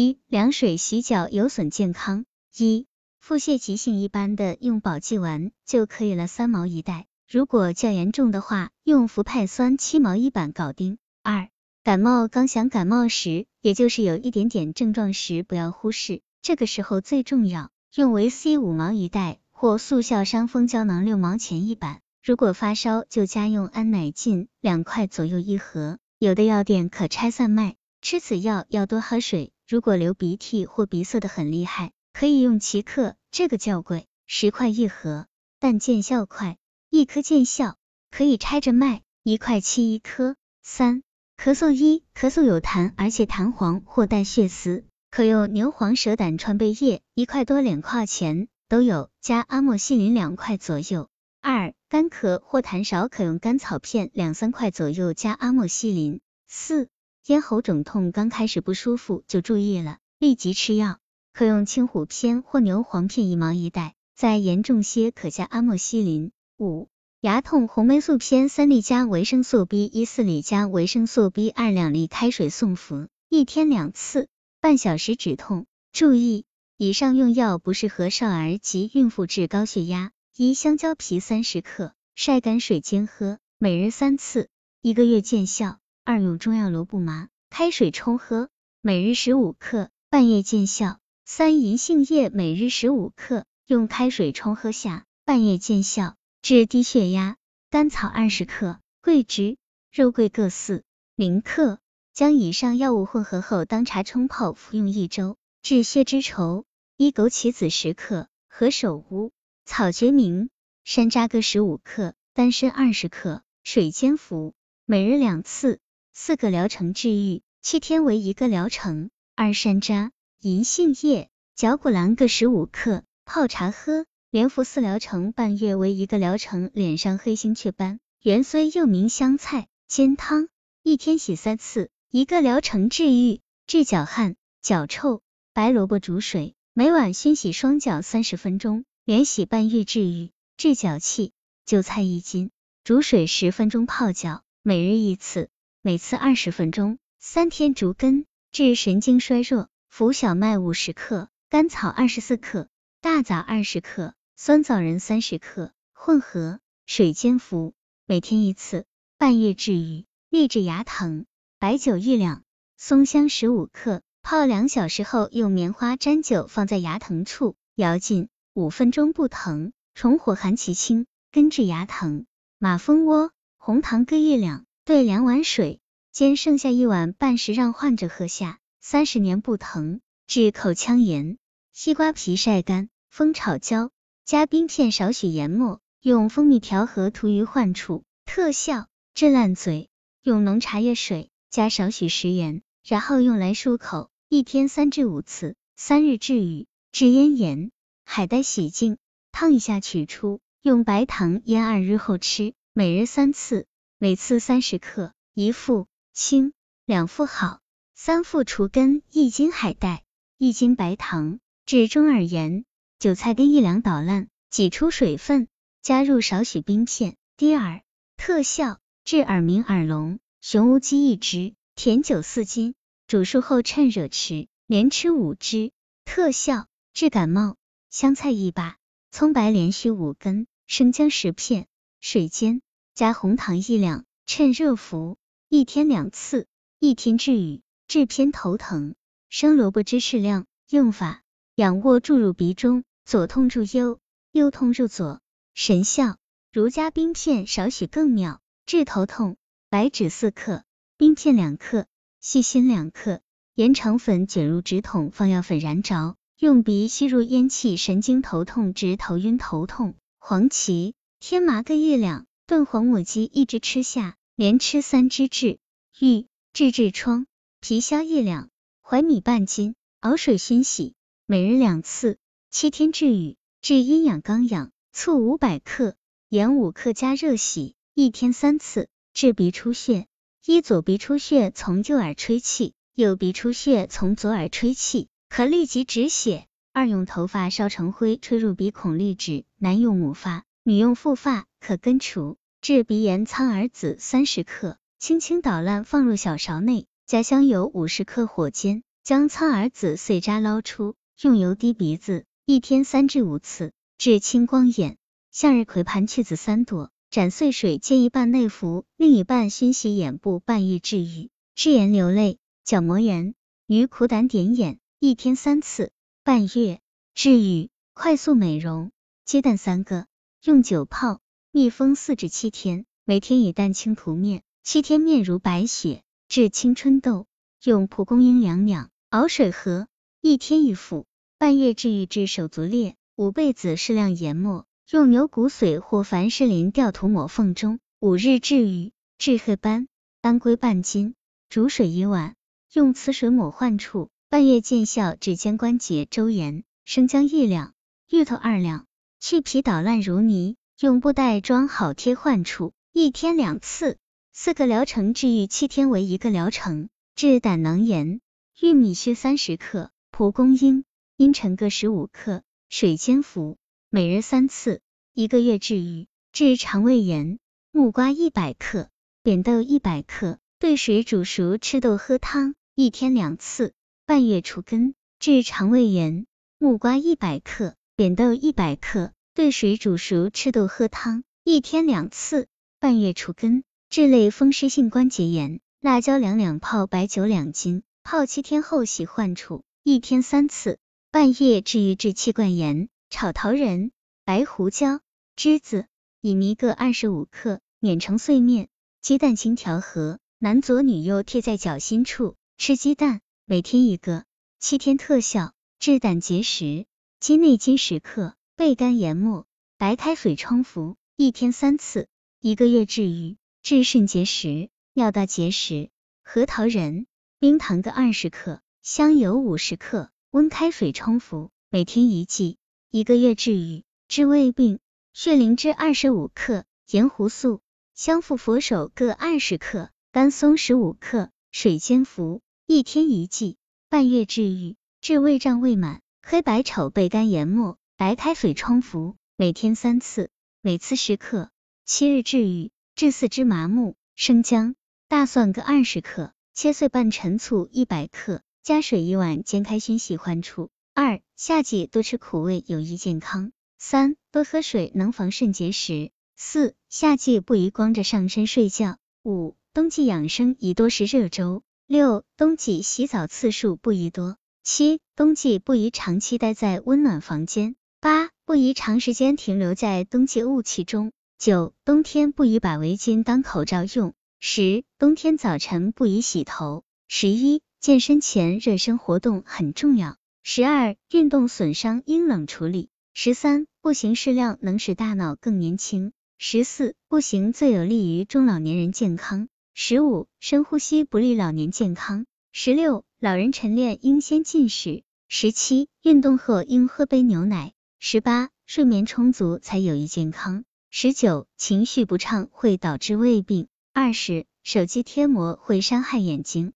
一、凉水洗脚有损健康。一、腹泻急性一般的用保济丸就可以了，三毛一袋。如果较严重的话，用氟派酸七毛一板搞定。二、感冒刚想感冒时，也就是有一点点症状时，不要忽视，这个时候最重要，用维 C 五毛一袋或速效伤风胶囊六毛钱一板。如果发烧，就加用安乃近两块左右一盒，有的药店可拆散卖。吃此药要多喝水，如果流鼻涕或鼻塞的很厉害，可以用奇克，这个较贵，十块一盒，但见效快，一颗见效，可以拆着卖，一块七一颗。三、咳嗽一，咳嗽有痰，而且痰黄或带血丝，可用牛黄蛇胆川贝叶，一块多两块钱都有，加阿莫西林两块左右。二、干咳或痰少，可用甘草片两三块左右，加阿莫西林。四。咽喉肿痛刚开始不舒服就注意了，立即吃药，可用青虎片或牛黄片一毛一袋，再严重些可加阿莫西林。五、牙痛红霉素片三粒加维生素 B 一四粒加维生素 B 二两粒，开水送服，一天两次，半小时止痛。注意，以上用药不适合少儿及孕妇治高血压。一、香蕉皮三十克，晒干水煎喝，每日三次，一个月见效。二用中药罗布麻，开水冲喝，每日十五克，半夜见效。三银杏叶每日十五克，用开水冲喝下，半夜见效。治低血压，甘草二十克，桂枝、肉桂各四零克，将以上药物混合后当茶冲泡服用一周。治血脂稠，一枸杞子十克，何首乌、草决明、山楂各十五克，丹参二十克，水煎服，每日两次。四个疗程治愈，七天为一个疗程。二山楂、银杏叶、绞股蓝各十五克，泡茶喝，连服四疗程，半月为一个疗程。脸上黑星雀斑，元荽又名香菜，煎汤，一天洗三次，一个疗程治愈。治脚汗、脚臭，白萝卜煮水，每晚熏洗双脚三十分钟，连洗半月治愈。治脚气，韭菜一斤，煮水十分钟泡脚，每日一次。每次二十分钟，三天逐根，治神经衰弱。服小麦五十克，甘草二十四克，大枣二十克，酸枣仁三十克，混合水煎服，每天一次，半月治愈。利治牙疼，白酒一两，松香十五克，泡两小时后，用棉花沾酒放在牙疼处，摇尽，五分钟不疼。重火寒其清，根治牙疼。马蜂窝、红糖各一两。兑两碗水，煎剩下一碗半时，让患者喝下，三十年不疼。治口腔炎，西瓜皮晒干，蜂炒焦，加冰片少许研末，用蜂蜜调和涂于患处，特效。治烂嘴，用浓茶叶水加少许食盐，然后用来漱口，一天三至五次，三日治愈。治咽炎，海带洗净，烫一下取出，用白糖腌二日后吃，每日三次。每次三十克，一副清，两副好，三副除根。一斤海带，一斤白糖，治中耳炎。韭菜根一两捣烂，挤出水分，加入少许冰片，滴耳，特效。治耳鸣耳聋。雄乌鸡一只，甜酒四斤，煮熟后趁热吃，连吃五只，特效。治感冒。香菜一把，葱白连续五根，生姜十片，水煎。加红糖一两，趁热服，一天两次，一天治愈。治偏头疼。生萝卜汁适量。用法：仰卧注入鼻中，左痛入右，右痛入左。神效。如加冰片少许更妙。治头痛。白芷四克，冰片两克，细辛两克，盐肠粉卷入纸筒，放药粉燃着，用鼻吸入烟气，神经头痛治头晕头痛。黄芪、天麻各一两。炖黄母鸡一只吃下，连吃三只治愈治痔疮。皮消一两，怀米半斤，熬水熏洗，每日两次，七天治愈。治阴痒刚痒。醋五百克，盐五克，加热洗，一天三次。治鼻出血。一左鼻出血从右耳吹气，右鼻出血从左耳吹气，可立即止血。二用头发烧成灰，吹入鼻孔立止。男用母发，女用复发，可根除。治鼻炎，苍耳子三十克，轻轻捣烂放入小勺内，加香油五十克，火煎。将苍耳子碎渣捞出，用油滴鼻子，一天三至五次，治青光眼。向日葵盘去子三朵，斩碎水煎一半内服，另一半熏洗眼部，半月治愈。治眼流泪、角膜炎、与苦胆点眼，一天三次，半月治愈。快速美容。鸡蛋三个，用酒泡，密封四至七天，每天以蛋清涂面，七天面如白雪。治青春痘，用蒲公英两两熬水喝，一天一服，半月治愈。治手足裂、五倍子适量研末，用牛骨髓或凡士林调涂抹缝中，五日治愈。治褐斑，当归半斤。煮水一碗，用此水抹患处，半月见效。指肩关节周炎，生姜一两，芋头二两，去皮捣烂如泥，用布袋装好贴患处，一天两次，四个疗程治愈，七天为一个疗程。治胆囊炎，玉米须三十克，蒲公英、茵陈各十五克，水煎服，每日三次，一个月治愈。治肠胃炎，木瓜一百克，扁豆一百克。兑水煮熟，吃豆喝汤，一天两次，半月除根。治肠胃炎，木瓜一百克，扁豆一百克，兑水煮熟，吃豆喝汤，一天两次，半月除根。治类风湿性关节炎，辣椒两两泡白酒两斤，泡七天后洗患处，一天三次，半月治愈。治气管炎，炒桃仁、白胡椒、栀子、薏米各二十五克，碾成碎面，鸡蛋清调和。男左女右贴在脚心处，吃鸡蛋，每天一个，七天特效。治胆结石，鸡内金十克，焙干研末，白开水冲服，一天三次，一个月治愈。治肾结石、尿道结石，核桃仁、冰糖各二十克，香油五十克，温开水冲服，每天一剂，一个月治愈。治胃病，血灵芝二十五克，盐胡素、香附佛手各二十克。甘松十五克，水煎服，一天一剂，半月治愈。治胃胀胃满，黑白丑贝干研末，白开水冲服，每天三次，每次十克，七日治愈。治四肢麻木，生姜、大蒜各二十克，切碎拌陈醋一百克，加水一碗，煎开熏洗患处。二、夏季多吃苦味有益健康。三、多喝水能防肾结石。四、夏季不宜光着上身睡觉。五。冬季养生宜多食热粥。六、冬季洗澡次数不宜多。七、冬季不宜长期待在温暖房间。八、不宜长时间停留在冬季雾气中。九、冬天不宜把围巾当口罩用。十、冬天早晨不宜洗头。十一、健身前热身活动很重要。十二、运动损伤应冷处理。十三、步行适量能使大脑更年轻。十四、步行最有利于中老年人健康。十五，深呼吸不利老年健康。十六，老人晨练应先进食。十七，运动后应喝杯牛奶。十八，睡眠充足才有益健康。十九，情绪不畅会导致胃病。二十，手机贴膜会伤害眼睛。